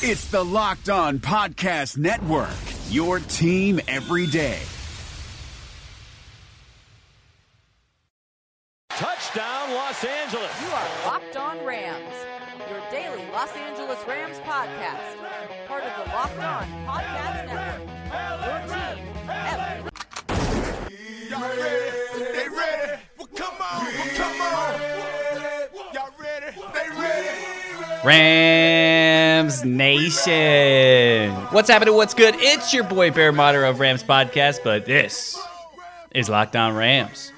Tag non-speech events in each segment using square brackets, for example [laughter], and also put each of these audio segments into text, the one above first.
It's the Locked On Podcast Network, your team every day. Touchdown, Los Angeles. You are Locked On Rams, your daily Los Angeles Rams podcast. Part of the Locked On Podcast Network. Your team every Y'all ready? They ready? Well, come on. Well, come on. Rams Nation. What's happening? What's good? It's your boy Bear Motter of Rams Podcast, but this is Locked On Rams.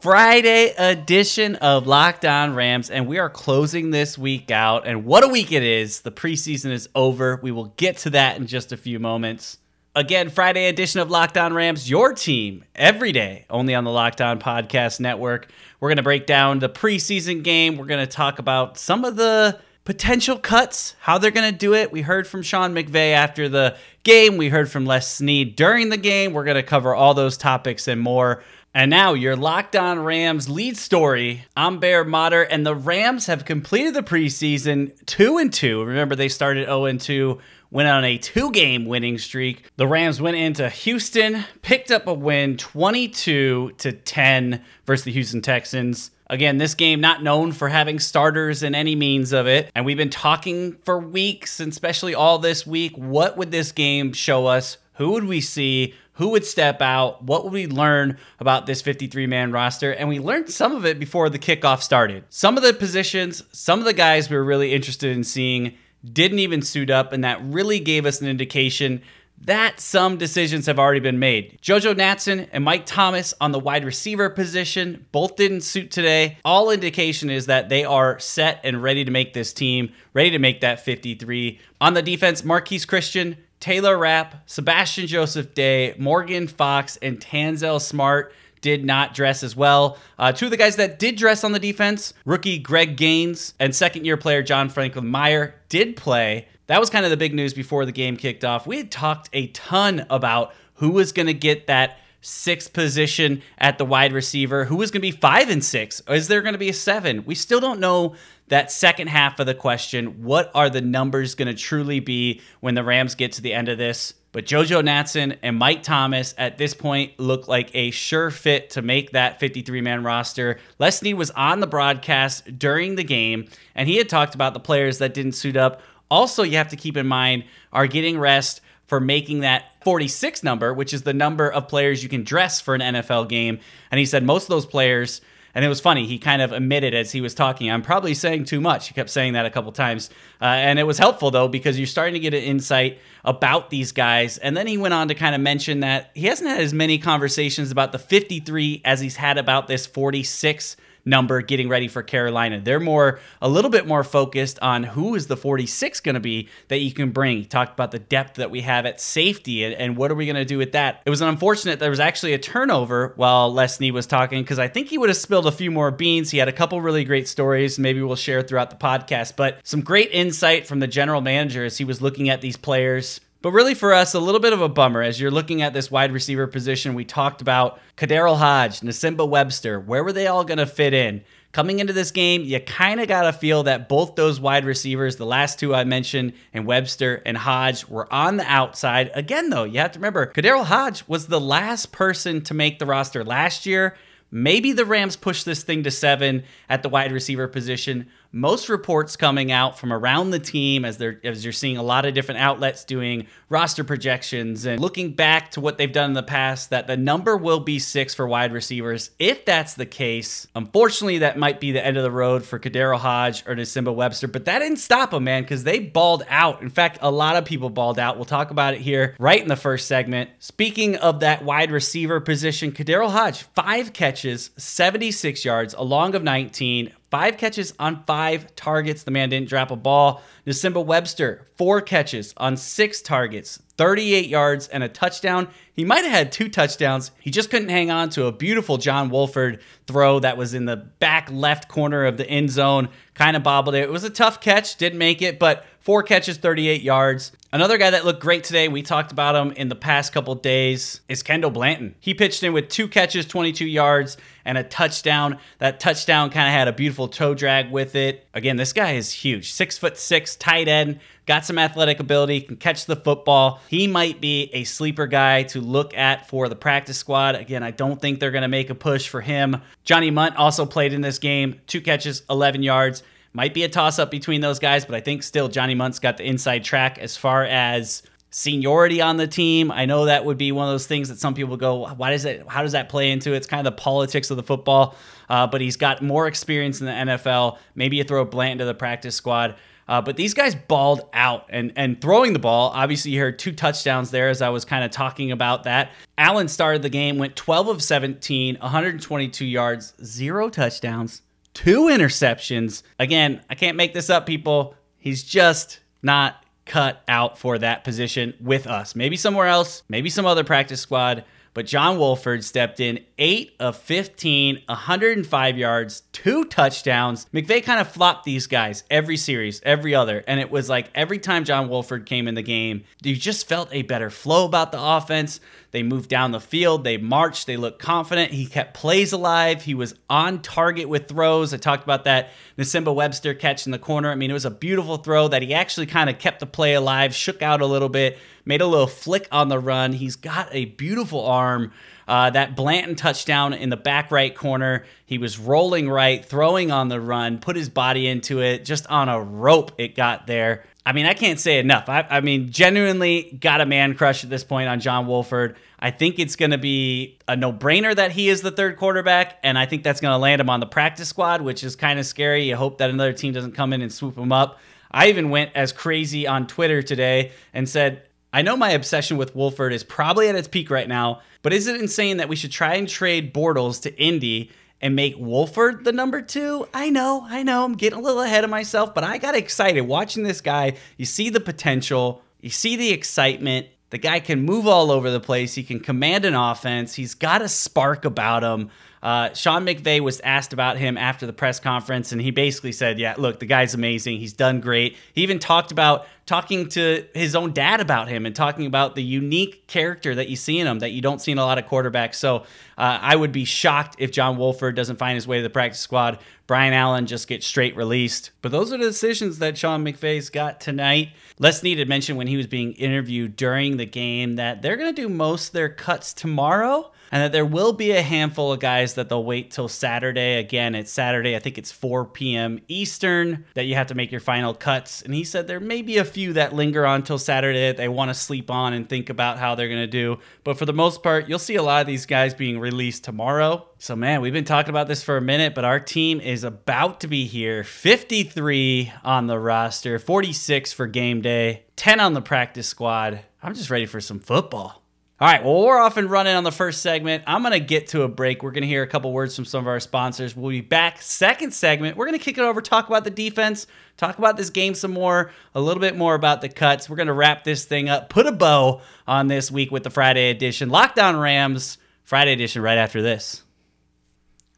Friday edition of Locked On Rams, and we are closing this week out. And what a week it is! The preseason is over. We will get to that in just a few moments. Again, Friday edition of Locked On Rams, your team every day, only on the Locked On Podcast Network. We're going to break down the preseason game. We're going to talk about some of the potential cuts, how they're going to do it. We heard from Sean McVay after the game. We heard from Les Snead during the game. We're going to cover all those topics and more. And now your Locked On Rams lead story. I'm Bear Motter, and the Rams have completed the preseason two and two. Remember, they started 0 and 2, went on a two game winning streak. The Rams went into Houston, picked up a win 22 to 10 versus the Houston Texans. Again, this game not known for having starters in any means of it. And we've been talking for weeks, and especially all this week. What would this game show us? Who would we see? Who would step out? What would we learn about this 53 man roster? And we learned some of it before the kickoff started. Some of the positions, some of the guys we were really interested in seeing didn't even suit up, and that really gave us an indication that some decisions have already been made. Jojo Natson and Mike Thomas on the wide receiver position both didn't suit today. All indication is that they are set and ready to make this team, ready to make that 53. On the defense, Marqui Christian, Taylor Rapp, Sebastian Joseph Day, Morgan Fox, and Tanzel Smart did not dress as well. Uh, two of the guys that did dress on the defense, rookie Greg Gaines and second year player John Franklin Meyer, did play. That was kind of the big news before the game kicked off. We had talked a ton about who was going to get that sixth position at the wide receiver, Who is going to be five and six. Is there going to be a seven? We still don't know that second half of the question. What are the numbers going to truly be when the Rams get to the end of this? But JoJo Natson and Mike Thomas at this point look like a sure fit to make that 53 man roster. Les Snead was on the broadcast during the game, and he had talked about the players that didn't suit up. Also, you have to keep in mind are getting rest for making that 46 number, which is the number of players you can dress for an NFL game. And he said most of those players, and it was funny, he kind of admitted as he was talking, I'm probably saying too much. He kept saying that a couple times. Uh, and it was helpful, though, because you're starting to get an insight about these guys. And then he went on to kind of mention that he hasn't had as many conversations about the 53 as he's had about this 46 number getting ready for Carolina. They're more a little bit more focused on who is the 46 going to be that you can bring. Talked about the depth that we have at safety and, and what are we going to do with that. It was unfortunate there was actually a turnover while Les Snead was talking because I think he would have spilled a few more beans. He had a couple really great stories. Maybe we'll share throughout the podcast, but some great insight from the general manager as he was looking at these players. But really, for us, a little bit of a bummer as you're looking at this wide receiver position. We talked about KhaDarel Hodge, Nsimba Webster. Where were they all going to fit in? Coming into this game, you kind of got to feel that both those wide receivers, the last two I mentioned, and Webster and Hodge, were on the outside. Again, though, you have to remember, KhaDarel Hodge was the last person to make the roster last year. Maybe the Rams push this thing to seven at the wide receiver position. Most reports coming out from around the team as they're as you're seeing a lot of different outlets doing roster projections and looking back to what they've done in the past that the number will be six for wide receivers. If that's the case, unfortunately that might be the end of the road for KhaDarel Hodge or Nsimba Webster, but that didn't stop them, man, because they balled out. In fact, a lot of people balled out. We'll talk about it here right in the first segment. Speaking of that wide receiver position, KhaDarel Hodge, five catches, 76 yards, a long of 19, five catches on five targets. The man didn't drop a ball. Nsimba Webster, four catches on six targets, 38 yards and a touchdown. He might have had two touchdowns. He just couldn't hang on to a beautiful John Wolford throw that was in the back left corner of the end zone. Kind of bobbled it. It was a tough catch, didn't make it, but four catches, 38 yards. Another guy that looked great today, we talked about him in the past couple days, is Kendall Blanton. He pitched in with two catches, 22 yards, and a touchdown. That touchdown kind of had a beautiful toe drag with it. Again, this guy is huge. Six foot six, tight end, got some athletic ability, can catch the football. He might be a sleeper guy to look at for the practice squad. Again, I don't think they're going to make a push for him. Johnny Mundt also played in this game, two catches, 11 yards. Might be a toss up between those guys, but I think still Johnny Mundt's got the inside track as far as seniority on the team. I know that would be one of those things that some people go, why does it, how does that play into it? It's kind of the politics of the football, uh, but he's got more experience in the NFL. Maybe you throw Blant into the practice squad. Uh, but these guys balled out and and throwing the ball. Obviously, you heard two touchdowns there as I was kind of talking about that. Allen started the game, went 12 of 17, 122 yards, zero touchdowns, two interceptions. Again, I can't make this up, people. He's just not cut out for that position with us. Maybe somewhere else, maybe some other practice squad. But John Wolford stepped in 8 of 15, 105 yards, two touchdowns. McVay kind of flopped these guys every series, every other. And it was like every time John Wolford came in the game, you just felt a better flow about the offense. They moved down the field, they marched, they looked confident. He kept plays alive. He was on target with throws. I talked about that Nsimba Webster catch in the corner. I mean, it was a beautiful throw that he actually kind of kept the play alive, shook out a little bit, made a little flick on the run. He's got a beautiful arm. Uh, that Blanton touchdown in the back right corner, he was rolling right, throwing on the run, put his body into it, just on a rope it got there. I mean, I can't say enough. I, I mean, genuinely got a man crush at this point on John Wolford. I think it's going to be a no brainer that he is the third quarterback, and I think that's going to land him on the practice squad, which is kind of scary. You hope that another team doesn't come in and swoop him up. I even went as crazy on Twitter today and said, I know my obsession with Wolford is probably at its peak right now, but is it insane that we should try and trade Bortles to Indy and make Wolford the number two. I know, I know, I'm getting a little ahead of myself, but I got excited watching this guy. You see the potential, you see the excitement. The guy can move all over the place. He can command an offense. He's got a spark about him. Uh, Sean McVay was asked about him after the press conference, and he basically said, "Yeah, look, the guy's amazing. He's done great." He even talked about talking to his own dad about him and talking about the unique character that you see in him that you don't see in a lot of quarterbacks. So uh, I would be shocked if John Wolford doesn't find his way to the practice squad. Brian Allen just gets straight released. But those are the decisions that Sean McVay's got tonight. Les Snead mention when he was being interviewed during the game that they're going to do most their cuts tomorrow and that there will be a handful of guys that they'll wait till Saturday. Again, it's Saturday, I think it's 4 p.m. Eastern, that you have to make your final cuts. And he said there may be a few that linger on till Saturday that they want to sleep on and think about how they're going to do. But for the most part, you'll see a lot of these guys being released tomorrow. So, man, we've been talking about this for a minute, but our team is about to be here 53 on the roster, 46 for game day, 10 on the practice squad. I'm just ready for some football. All right, well, we're off and running on the first segment. I'm going to get to a break. We're going to hear a couple words from some of our sponsors. We'll be back. Second segment, we're going to kick it over, talk about the defense, talk about this game some more, a little bit more about the cuts. We're going to wrap this thing up, put a bow on this week with the Friday edition. Locked On Rams, Friday edition, right after this.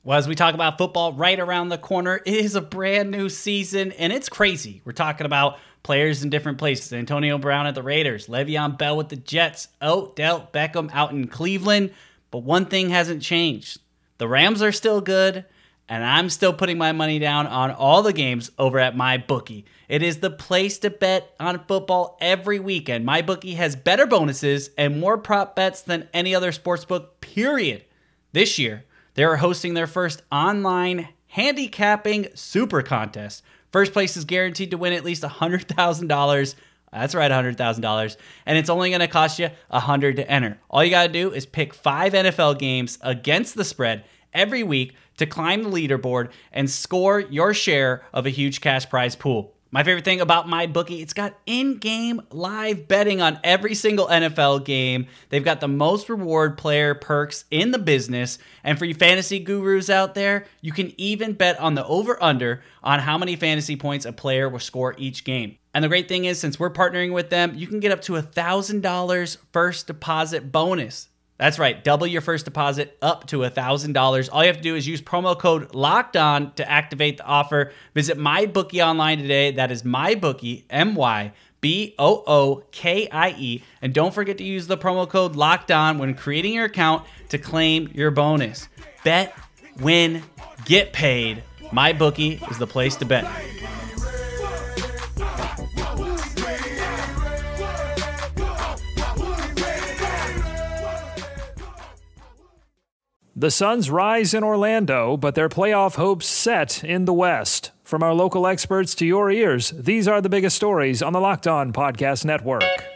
Well, as we talk about football right around the corner, it is a brand new season and it's crazy. We're talking about players in different places. Antonio Brown at the Raiders, Le'Veon Bell with the Jets, Odell Beckham out in Cleveland. But one thing hasn't changed. The Rams are still good, and I'm still putting my money down on all the games over at my bookie. It is the place to bet on football every weekend. My bookie has better bonuses and more prop bets than any other sportsbook, period. This year, they are hosting their first online handicapping super contest. First place is guaranteed to win at least $100,000. That's right, $100,000. And it's only going to cost you 100 to enter. All you got to do is pick 5 NFL games against the spread every week to climb the leaderboard and score your share of a huge cash prize pool. My favorite thing about my bookie, it's got in-game live betting on every single NFL game. They've got the most reward player perks in the business. And for you fantasy gurus out there, you can even bet on the over-under on how many fantasy points a player will score each game. And the great thing is, since we're partnering with them, you can get up to a $1,000 first deposit bonus. That's right. Double your first deposit up to $1,000. All you have to do is use promo code locked on to activate the offer. Visit MyBookie online today. That is MyBookie, M Y B O O K I E. And don't forget to use the promo code locked on when creating your account to claim your bonus. Bet, win, get paid. MyBookie is the place to bet. The Suns rise in Orlando, but their playoff hopes set in the West. From our local experts to your ears, these are the biggest stories on the Locked On Podcast Network.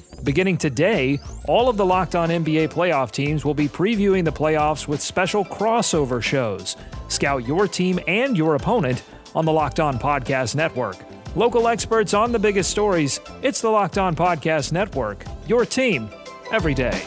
Beginning today, all of the Locked On NBA playoff teams will be previewing the playoffs with special crossover shows. Scout your team and your opponent on the Locked On Podcast Network. Local experts on the biggest stories. It's the Locked On Podcast Network. Your team every day.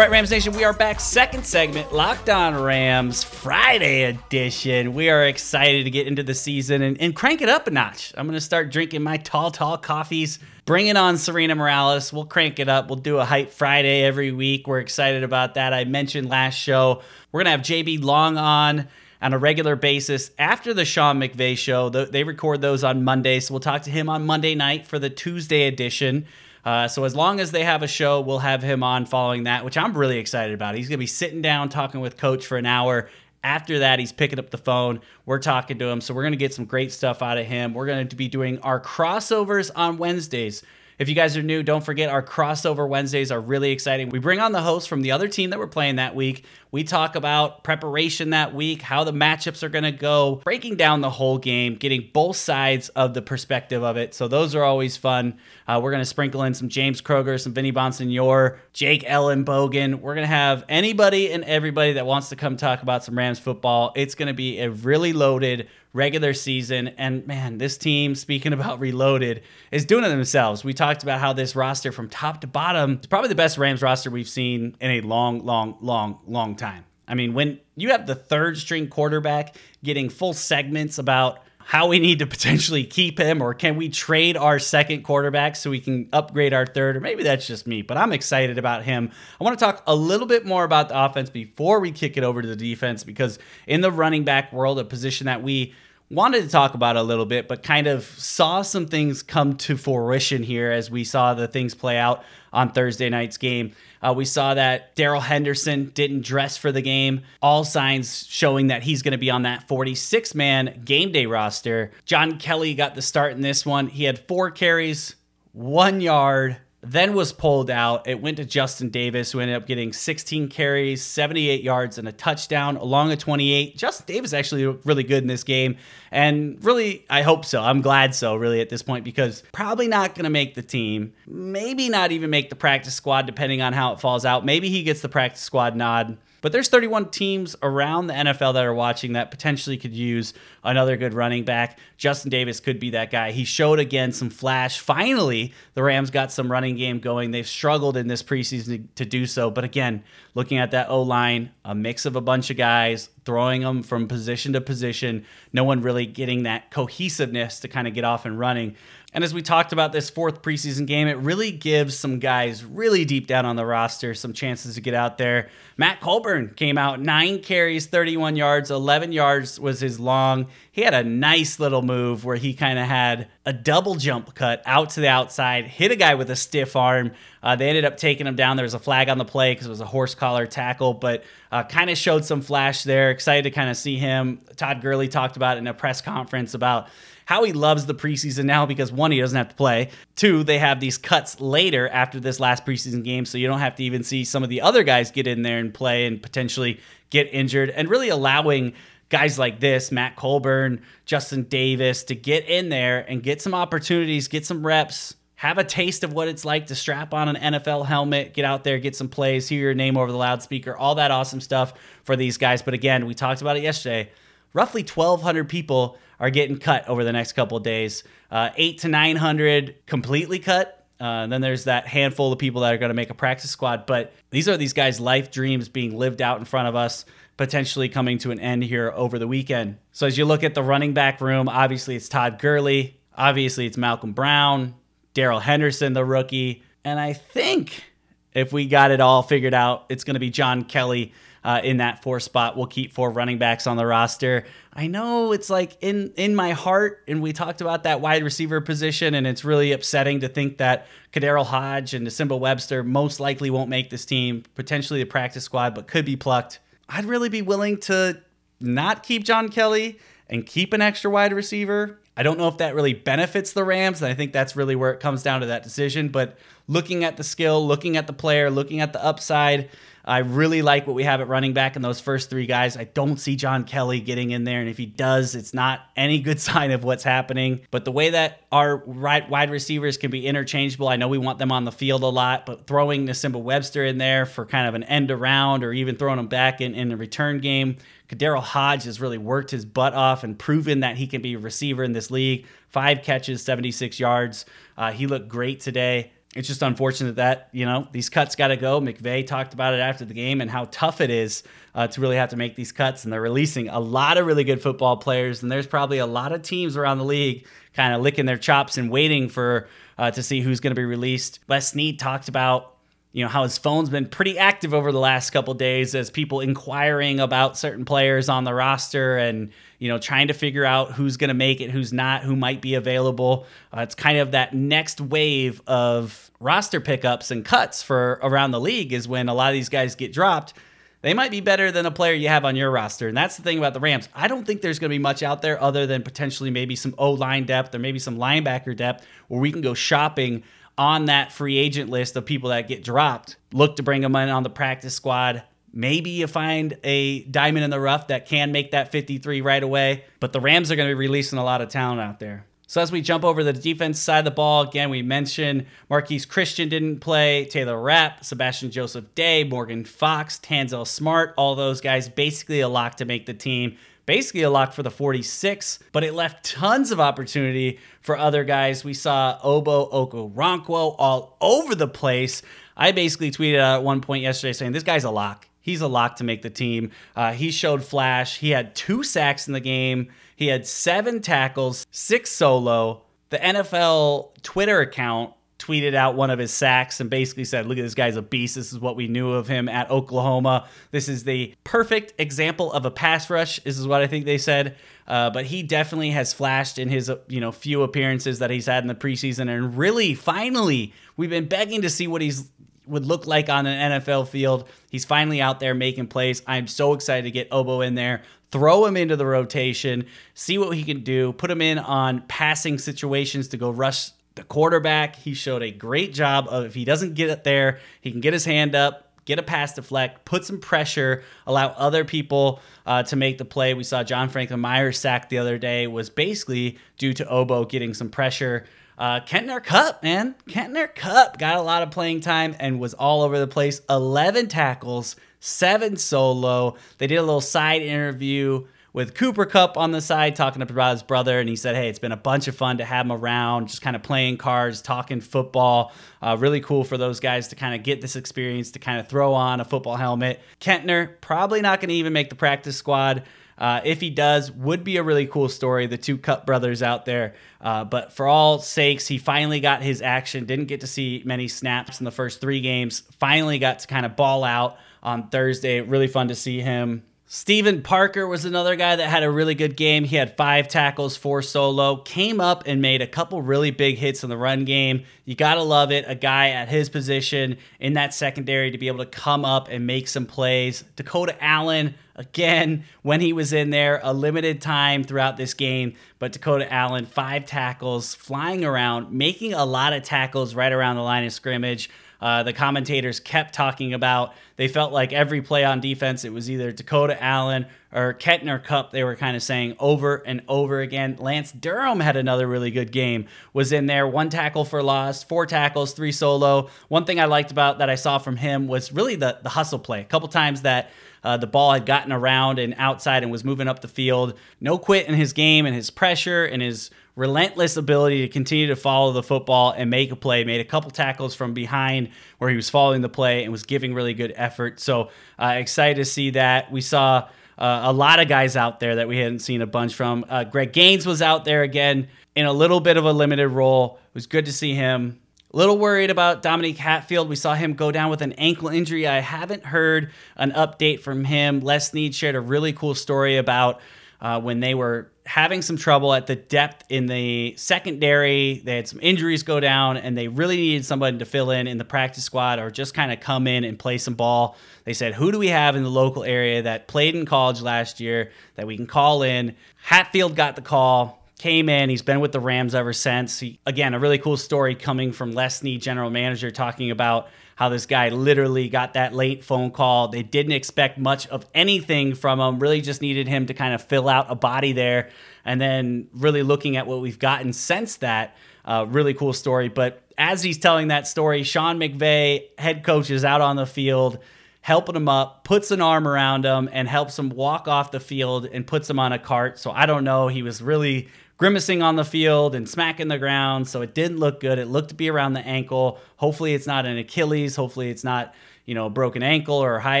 Right, Rams Nation, we are back. Second segment, Locked On Rams, Friday edition. We are excited to get into the season and, and crank it up a notch. I'm going to start drinking my tall, tall coffees, bringing on Serena Morales. We'll crank it up. We'll do a Hype Friday every week. We're excited about that. I mentioned last show, we're going to have JB Long on on a regular basis after the Sean McVay show. They record those on Monday, so we'll talk to him on Monday night for the Tuesday edition. Uh, so as long as they have a show, we'll have him on following that, which I'm really excited about. He's going to be sitting down talking with Coach for an hour. After that, he's picking up the phone. We're talking to him. So we're going to get some great stuff out of him. We're going to be doing our crossovers on Wednesdays. If you guys are new, don't forget our crossover Wednesdays are really exciting. We bring on the host from the other team that we're playing that week. We talk about preparation that week, how the matchups are going to go, breaking down the whole game, getting both sides of the perspective of it. So those are always fun. Uh, we're going to sprinkle in some James Kroger, some Vinny Bonsignore, Jake Ellenbogen. We're going to have anybody and everybody that wants to come talk about some Rams football. It's going to be a really loaded, regular season. And man, this team, speaking about reloaded, is doing it themselves. We talked about how this roster from top to bottom is probably the best Rams roster we've seen in a long, long, long, long time. I mean, when you have the third string quarterback getting full segments about how we need to potentially keep him or can we trade our second quarterback so we can upgrade our third or maybe that's just me but i'm excited about him i want to talk a little bit more about the offense before we kick it over to the defense because in the running back world a position that we wanted to talk about a little bit, but kind of saw some things come to fruition here as we saw the things play out on Thursday night's game. Uh, we saw that Darrell Henderson didn't dress for the game, all signs showing that he's going to be on that 46 man game day roster. John Kelly got the start in this one. He had four carries, one yard, then was pulled out. It went to Justin Davis, who ended up getting 16 carries, 78 yards, and a touchdown along a 28. Justin Davis actually looked really good in this game. And really, I hope so. I'm glad so, really, at this point, because probably not going to make the team. Maybe not even make the practice squad, depending on how it falls out. Maybe he gets the practice squad nod. But there's 31 teams around the NFL that are watching that potentially could use another good running back. Justin Davis could be that guy. He showed again some flash. Finally, the Rams got some running game going. They've struggled in this preseason to do so. But again, looking at that O line, a mix of a bunch of guys, throwing them from position to position, no one really getting that cohesiveness to kind of get off and running. And as we talked about this fourth preseason game, it really gives some guys really deep down on the roster some chances to get out there. Matt Colburn came out nine carries, 31 yards, 11 yards was his long. He had a nice little move where he kind of had a double jump cut out to the outside, hit a guy with a stiff arm. Uh, they ended up taking him down. There was a flag on the play because it was a horse collar tackle, but uh, kind of showed some flash there. Excited to kind of see him. Todd Gurley talked about in a press conference about how he loves the preseason now because one, he doesn't have to play. Two, they have these cuts later after this last preseason game, so you don't have to even see some of the other guys get in there and play and potentially get injured, and really allowing guys like this, Matt Colburn, Justin Davis, to get in there and get some opportunities, get some reps, have a taste of what it's like to strap on an NFL helmet, get out there, get some plays, hear your name over the loudspeaker, all that awesome stuff for these guys. But again, we talked about it yesterday. Roughly 1,200 people are getting cut over the next couple days. Uh, eight to 900 completely cut. Uh, then there's that handful of people that are going to make a practice squad. But these are these guys' life dreams being lived out in front of us, potentially coming to an end here over the weekend. So as you look at the running back room, obviously it's Todd Gurley, Obviously, it's Malcolm Brown, Darrell Henderson, the rookie. And I think if we got it all figured out, it's going to be John Kelly uh, in that four spot. We'll keep four running backs on the roster. I know it's like in in my heart, and we talked about that wide receiver position, and it's really upsetting to think that KhaDarel Hodge and Nsimba Webster most likely won't make this team, potentially the practice squad, but could be plucked. I'd really be willing to not keep John Kelly and keep an extra wide receiver. I don't know if that really benefits the Rams, and I think that's really where it comes down to that decision. But looking at the skill, looking at the player, looking at the upside, I really like what we have at running back in those first three guys. I don't see John Kelly getting in there, and if he does, it's not any good [laughs] sign of what's happening. But the way that our wide receivers can be interchangeable, I know we want them on the field a lot, but throwing Nsimba Webster in there for kind of an end around or even throwing him back in, in the return game. KhaDarel Hodge has really worked his butt off and proven that he can be a receiver in this league. Five catches, 76 yards. Uh, he looked great today it's just unfortunate that you know these cuts got to go. McVay talked about it after the game and how tough it is uh, to really have to make these cuts, and they're releasing a lot of really good football players. And there's probably a lot of teams around the league kind of licking their chops and waiting for uh, to see who's going to be released. Les Snead talked about you know how his phone's been pretty active over the last couple days as people inquiring about certain players on the roster and you know, trying to figure out who's going to make it, who's not, who might be available. Uh, it's kind of that next wave of roster pickups and cuts for around the league is when a lot of these guys get dropped. They might be better than a player you have on your roster. And that's the thing about the Rams. I don't think there's going to be much out there other than potentially maybe some O line depth or maybe some linebacker depth where we can go shopping on that free agent list of people that get dropped. Look to bring them in on the practice squad, Maybe you find a diamond in the rough that can make that 53 right away, but the Rams are going to be releasing a lot of talent out there. So as we jump over to the defense side of the ball, again, we mentioned Marqui Christian didn't play, Taylor Rapp, Sebastian Joseph Day, Morgan Fox, Tanzel Smart, all those guys basically a lock to make the team. Basically a lock for the 46, but it left tons of opportunity for other guys. We saw Ogbo Okoronkwo all over the place. I basically tweeted at one point yesterday saying this guy's a lock. He's a lock to make the team. Uh, he showed flash. He had two sacks in the game. He had seven tackles, six solo. The NFL Twitter account tweeted out one of his sacks and basically said, Look at this guy's a beast. This is what we knew of him at Oklahoma. This is the perfect example of a pass rush. This is what I think they said. Uh, but he definitely has flashed in his you know few appearances that he's had in the preseason, and really, finally, we've been begging to see what he's would look like on an NFL field. He's finally out there making plays. I'm so excited to get Ogbo in there, throw him into the rotation, see what he can do, put him in on passing situations to go rush the quarterback. He showed a great job of if he doesn't get it there, he can get his hand up, get a pass deflect, put some pressure, allow other people uh, to make the play. We saw John Franklin Myers sack the other day was basically due to Ogbo getting some pressure. Uh, Ketner Kupp, man. Ketner Kupp got a lot of playing time and was all over the place. 11 tackles, seven solo. They did a little side interview with Cooper Kupp on the side talking about his brother, and he said, "Hey, it's been a bunch of fun to have him around, just kind of playing cards, talking football. Uh, really cool for those guys to kind of get this experience to kind of throw on a football helmet." Ketner probably not going to even make the practice squad. Uh, if he does, would be a really cool story. The two Kupp brothers out there. Uh, but for all sakes, he finally got his action. Didn't get to see many snaps in the first three games. Finally got to kind of ball out on Thursday. Really fun to see him. Steven Parker was another guy that had a really good game. He had five tackles, four solo, came up and made a couple really big hits in the run game. You got to love it. A guy at his position in that secondary to be able to come up and make some plays. Dakota Allen, again, when he was in there, a limited time throughout this game, but Dakota Allen, five tackles, flying around, making a lot of tackles right around the line of scrimmage. Uh, the commentators kept talking about they felt like every play on defense, it was either Dakota Allen or Ketner Kupp, They were kind of saying over and over again. Landis Durham had another really good game, was in there, one tackle for loss, four tackles, three solo. One thing I liked about that I saw from him was really the, the hustle play. A couple times that uh, the ball had gotten around and outside and was moving up the field. No quit in his game and his pressure and his relentless ability to continue to follow the football and make a play. Made a couple tackles from behind where he was following the play and was giving really good effort. So uh, excited to see that. We saw uh, a lot of guys out there that we hadn't seen a bunch from. Uh, Greg Gaines was out there again in a little bit of a limited role. It was good to see him. A little worried about Dominique Hatfield. We saw him go down with an ankle injury. I haven't heard an update from him. Les Snead shared a really cool story about uh, when they were having some trouble at the depth in the secondary. They had some injuries go down, and they really needed somebody to fill in in the practice squad or just kind of come in and play some ball. They said, Who do we have in the local area that played in college last year that we can call in? Hatfield got the call came in. He's been with the Rams ever since. He, again, a really cool story coming from Les general manager, talking about how this guy literally got that late phone call. They didn't expect much of anything from him, really just needed him to kind of fill out a body there. And then really looking at what we've gotten since that, uh, really cool story. But as he's telling that story, Sean McVay, head coach, is out on the field helping him up, puts an arm around him, and helps him walk off the field and puts him on a cart. So I don't know. He was really grimacing on the field and smacking the ground. So it didn't look good. It looked to be around the ankle. Hopefully, it's not an Achilles. Hopefully, it's not you know a broken ankle or a high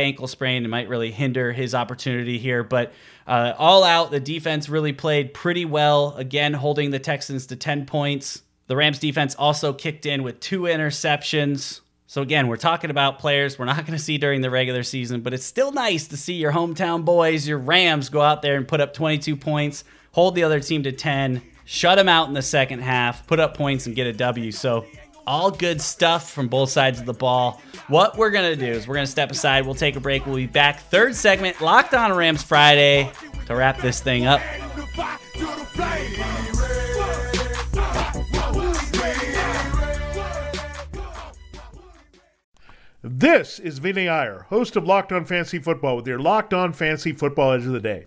ankle sprain. It might really hinder his opportunity here. But uh, all out, the defense really played pretty well. Again, holding the Texans to 10 points. The Rams defense also kicked in with two interceptions. So again, we're talking about players we're not [laughs] going to see during the regular season, but it's still nice to see your hometown boys, your Rams, go out there and put up 22 points hold the other team to 10, shut them out in the second half, put up points, and get a W. So, all good stuff from both sides of the ball. What we're going to do is we're going to step aside. We'll take a break. We'll be back. Third segment, Locked On Rams Friday, to wrap this thing up. This is Vinny Iyer, host of Locked On Fantasy Football, with your Locked On Fantasy Football Edge of the Day.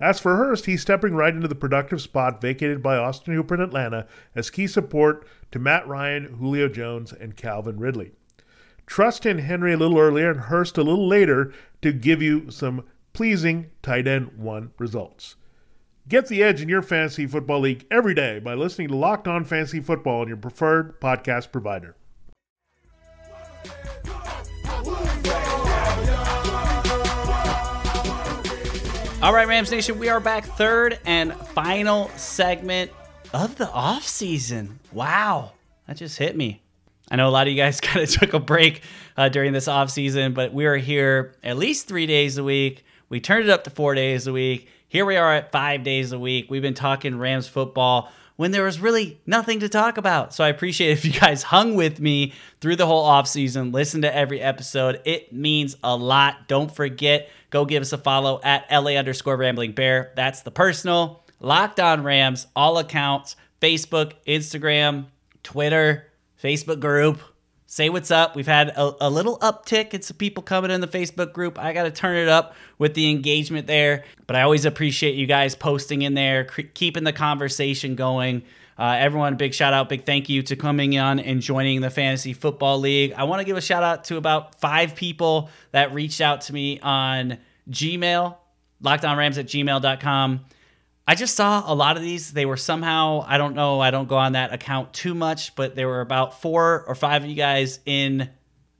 As for Hurst, he's stepping right into the productive spot vacated by Austin Hooper in Atlanta as key support to Matt Ryan, Julio Jones, and Calvin Ridley. Trust in Henry a little earlier and Hurst a little later to give you some pleasing tight end one results. Get the edge in your fantasy football league every day by listening to Locked On Fantasy Football on your preferred podcast provider. All right, Rams Nation, we are back. Third and final segment of the off season. Wow, that just hit me. I know a lot of you guys [laughs] kind of took a break uh, during this off season, but we are here at least three days a week. We turned it up to four days a week. Here we are at five days a week. We've been talking Rams football when there was really nothing to talk about. So I appreciate if you guys hung with me through the whole off season, listen to every episode. It means a lot. Don't forget go give us a follow at LA underscore rambling bear. That's the personal. Locked on Rams, all accounts Facebook, Instagram, Twitter, Facebook group. Say what's up. We've had a, a little uptick It's people coming in the Facebook group. I got to turn it up with the engagement there. But I always appreciate you guys posting in there, cre- keeping the conversation going. Uh, everyone, big shout out, big thank you to coming on and joining the Fantasy Football League. I want to give a shout out to about five people that reached out to me on Gmail, lockedonrams at gmail.com. I just saw a lot of these. They were somehow, I don't know, I don't go on that account too much, but there were about four or five of you guys in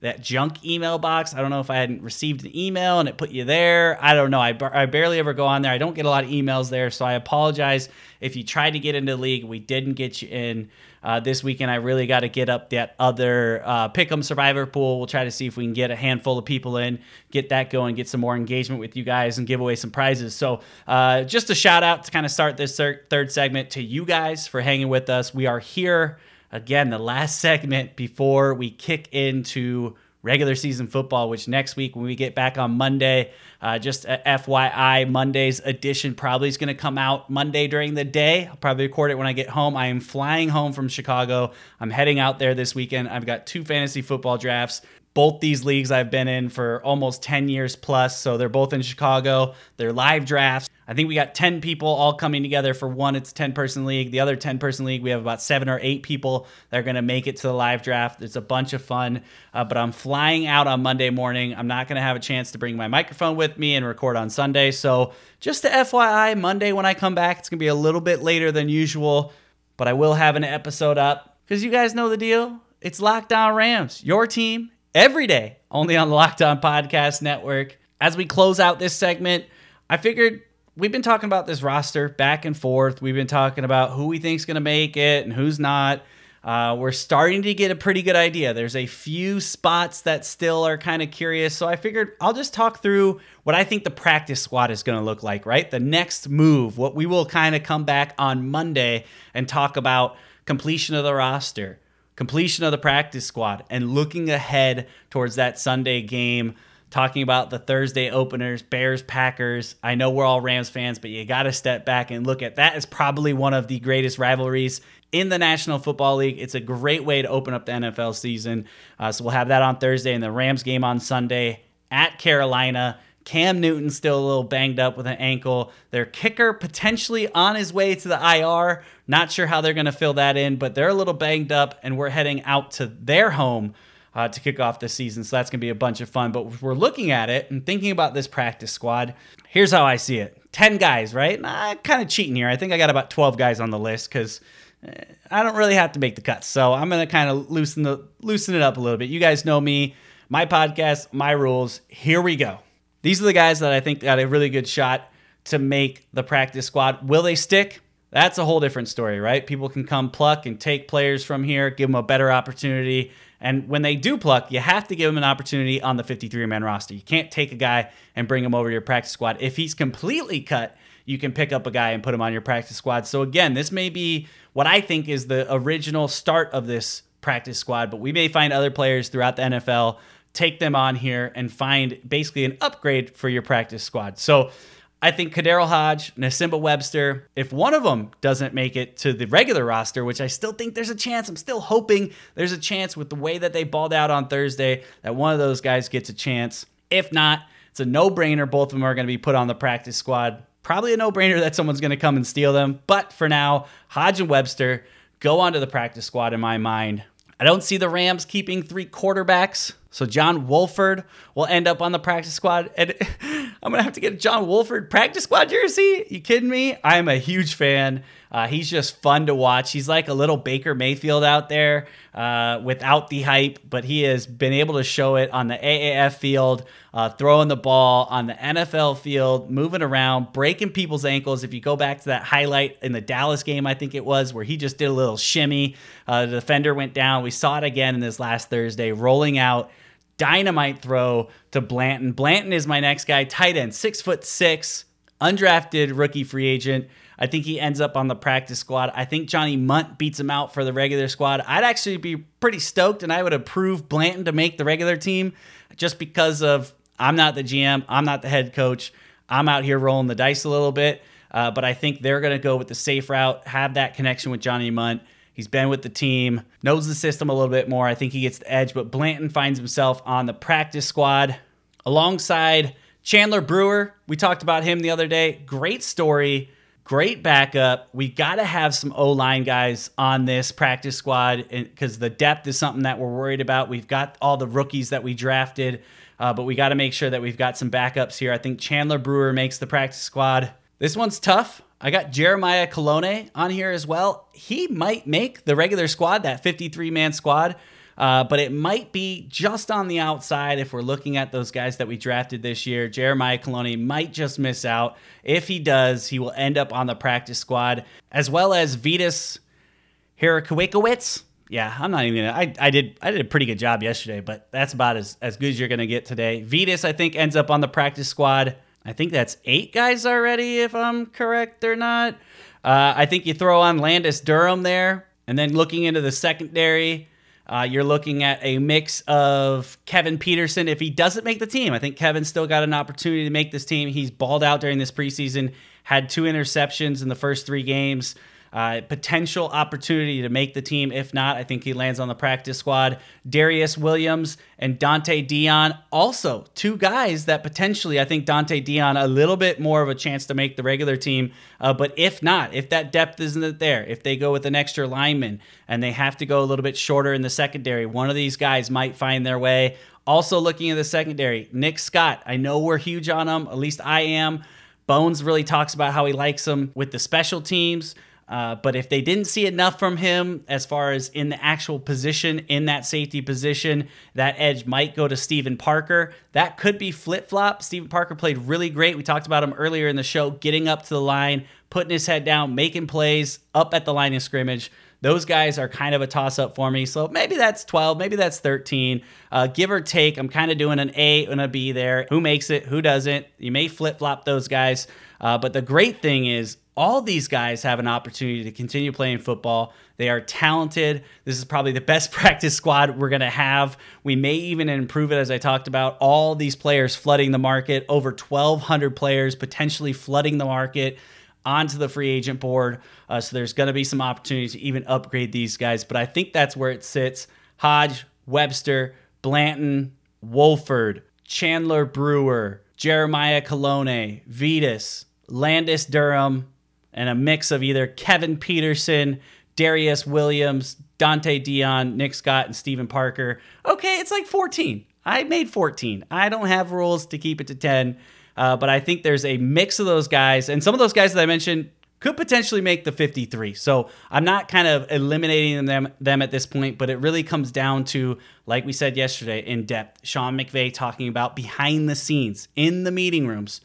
that junk email box. I don't know if I hadn't received an email and it put you there. I don't know. I, bar- I barely ever go on there. I don't get a lot of emails there. So I apologize if you tried to get into the league. We didn't get you in uh, this weekend. I really got to get up that other uh, Pick'em Survivor pool. We'll try to see if we can get a handful of people in, get that going, get some more engagement with you guys, and give away some prizes. So uh, just a shout out to kind of start this thir- third segment to you guys for hanging with us. We are here again, the last segment before we kick into regular season football, which next week when we get back on Monday, uh, just FYI, Monday's edition probably is going to come out Monday during the day. I'll probably record it when I get home. I am flying home from Chicago. I'm heading out there this weekend. I've got two fantasy football drafts. Both these leagues I've been in for almost 10 years plus. So they're both in Chicago. They're live drafts. I think we got 10 people all coming together for one, it's a 10 person league. The other 10 person league, we have about seven or eight people that are going to make it to the live draft. It's a bunch of fun, uh, but I'm flying out on Monday morning. I'm not going to have a chance to bring my microphone with me and record on Sunday. So, just to FYI, Monday when I come back, it's going to be a little bit later than usual, but I will have an episode up because you guys know the deal. It's Locked On Rams, your team every day, only on the Locked On Podcast Network. As we close out this segment, I figured we've been talking about this roster back and forth. We've been talking about who we think's going to make it and who's not. Uh, we're starting to get a pretty good idea. There's a few spots that still are kind of curious. So I figured I'll just talk through what I think the practice squad is going to look like, right? The next move, what we will kind of come back on Monday and talk about completion of the roster, completion of the practice squad, and looking ahead towards that Sunday game talking about the Thursday openers, Bears, Packers. I know we're all Rams fans, but you got to step back and look at that. is probably one of the greatest rivalries in the National Football League. It's a great way to open up the NFL season. Uh, so we'll have that on Thursday and the Rams game on Sunday at Carolina. Cam Newton still a little banged up with an ankle. Their kicker potentially on his way to the IR. Not sure how they're going to fill that in, but they're a little banged up, and we're heading out to their home uh, to kick off the season. So that's going to be a bunch of fun. But we're looking at it and thinking about this practice squad, here's how I see it 10 guys, right? Nah, kind of cheating here. I think I got about 12 guys on the list because. Eh, I don't really have to make the cuts, so I'm gonna kind of loosen the loosen it up a little bit. You guys know me, my podcast, my rules. Here we go. These are the guys that I think got a really good shot to make the practice squad. Will they stick? That's a whole different story, right? People can come pluck and take players from here, give them a better opportunity, and when they do pluck, you have to give him an opportunity on the 53 man roster. You can't take a guy and bring him over to your practice squad. If he's completely cut, you can pick up a guy and put him on your practice squad. So, again, this may be what I think is the original start of this practice squad, but we may find other players throughout the NFL, take them on here, and find basically an upgrade for your practice squad. So, I think KhaDarel Hodge, Nsimba Webster, if one of them doesn't make it to the regular roster, which I still think there's a chance, I'm still hoping there's a chance with the way that they balled out on Thursday that one of those guys gets a chance. If not, it's a no brainer. Both of them are going to be put on the practice squad. Probably a no brainer that someone's going to come and steal them. But for now, Hodge and Webster go onto the practice squad in my mind. I don't see the Rams keeping three quarterbacks. So John Wolford will end up on the practice squad. And [laughs] I'm gonna have to get a John Wolford practice squad jersey. You kidding me? I'm a huge fan. Uh, he's just fun to watch. He's like a little Baker Mayfield out there uh, without the hype, but he has been able to show it on the AAF field, uh, throwing the ball on the NFL field, moving around, breaking people's ankles. If you go back to that highlight in the Dallas game, I think it was, where he just did a little shimmy, uh, the defender went down. We saw it again in this last Thursday, rolling out dynamite throw to Blanton. Blanton is my next guy, tight end, six foot six, undrafted rookie free agent. I think he ends up on the practice squad. I think Johnny Mundt beats him out for the regular squad. I'd actually be pretty stoked and I would approve Blanton to make the regular team just because of I'm not the GM, I'm not the head coach. I'm out here rolling the dice a little bit. Uh, but I think they're going to go with the safe route, have that connection with Johnny Mundt. He's been with the team, knows the system a little bit more. I think he gets the edge, but Blanton finds himself on the practice squad alongside Chandler Brewer. We talked about him the other day. Great story, great backup. We got to have some O line guys on this practice squad because the depth is something that we're worried about. We've got all the rookies that we drafted, uh, but we got to make sure that we've got some backups here. I think Chandler Brewer makes the practice squad. This one's tough. I got Jeremiah Kolone on here as well. He might make the regular squad, that 53 man squad, uh, but it might be just on the outside if we're looking at those guys that we drafted this year. Jeremiah Kolone might just miss out. If he does, he will end up on the practice squad, as well as Vitas Hirakwikowicz. Yeah, I'm not even gonna. I, I did I did a pretty good job yesterday, but that's about as, as good as you're gonna get today. Vitas, I think, ends up on the practice squad. I think that's eight guys already, if I'm correct or not. Uh, I think you throw on Landis Durham there, and then looking into the secondary, uh, you're looking at a mix of Kevin Peterson. If he doesn't make the team, I think Kevin's still got an opportunity to make this team. He's balled out during this preseason, had two interceptions in the first three games. Uh, potential opportunity to make the team. If not, I think he lands on the practice squad. Darius Williams and Dante Dion, also two guys that potentially, I think Dante Dion, a little bit more of a chance to make the regular team. Uh, but if not, if that depth isn't there, if they go with an extra lineman and they have to go a little bit shorter in the secondary, one of these guys might find their way. Also, looking at the secondary, Nick Scott. I know we're huge on him, at least I am. Bones really talks about how he likes him with the special teams. Uh, but if they didn't see enough from him as far as in the actual position, in that safety position, that edge might go to Steven Parker. That could be flip flop. Steven Parker played really great. We talked about him earlier in the show, getting up to the line, putting his head down, making plays up at the line of scrimmage. Those guys are kind of a toss up for me. So maybe that's 12, maybe that's 13. Uh, give or take, I'm kind of doing an A and a B there. Who makes it? Who doesn't? You may flip flop those guys. Uh, but the great thing is, all these guys have an opportunity to continue playing football. They are talented. This is probably the best [laughs] practice squad we're going to have. We may even improve it, as I talked about. All these players flooding the market, over 1,200 players potentially flooding the market onto the free agent board. Uh, so there's going to be some opportunities to even upgrade these guys. But I think that's where it sits. Hodge, Webster, Blanton, Wolford, Chandler Brewer, Jeremiah Kolone, Vetus, Landis Durham, and a mix of either Kevin Peterson, Darious Williams, Donte Deayon, Nick Scott, and Steven Parker. Okay, it's like 14. I made 14. I don't have rules to keep it to 10, uh, but I think there's a mix of those guys, and some of those guys that I mentioned could potentially make the 53. So I'm not kind of eliminating them them at this point, but it really comes down to, like we said yesterday, in depth. Sean McVay talking about behind the scenes in the meeting rooms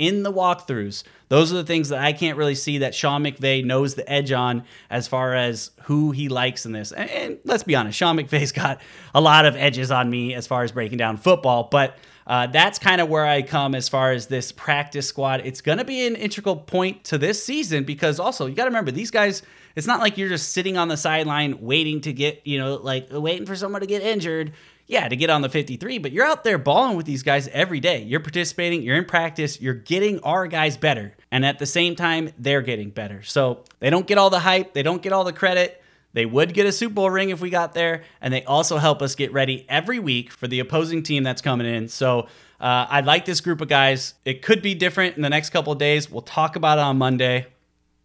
in the walkthroughs. Those are the things that I can't really see that Sean McVay knows the edge on as far as who he likes in this. And, and let's be honest, Sean McVay's [laughs] got a lot of edges on me as far as breaking down football, but uh, that's kind of where I come as far as this practice squad. It's going to be an integral point to this season because also you got to remember these guys. It's not like you're just sitting on the sideline waiting to get, you know, like waiting for someone to get injured yeah, to get on the 53, but you're out there balling with these guys every day. You're participating, you're in practice, you're getting our guys better. And at the same time, they're getting better. So they don't get all the hype, they don't get all the credit. They would get a Super Bowl ring if we got there, and they also help us get ready every week for the opposing team that's coming in. So uh, I like this group of guys. It could be different in the next couple of days. We'll talk about it on Monday.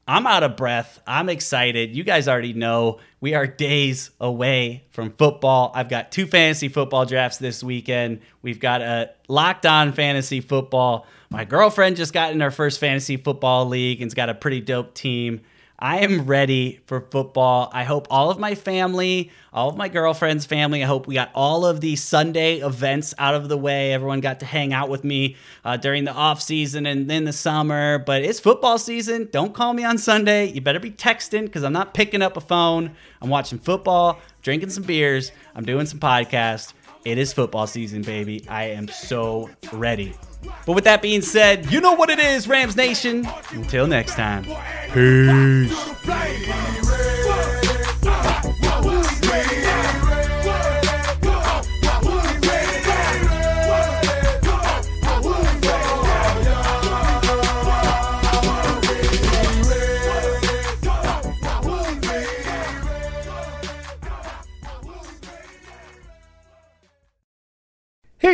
I'm out of breath. I'm excited. You guys already know we are days away from football. I've got two fantasy football drafts this weekend. We've got a locked on fantasy football. My girlfriend just got in her first fantasy football league and's got a pretty dope team. I am ready for football. I hope all of my family, all of my girlfriend's family, I hope we got all of the Sunday events out of the way. Everyone got to hang out with me uh, during the off season and then the summer. But it's football season. Don't call me on Sunday. You better be texting because I'm not picking up a phone. I'm watching football, drinking some beers, I'm doing some podcasts. It is football season, baby. I am so ready. But with that being said, you know what it is, Rams Nation. Until next time.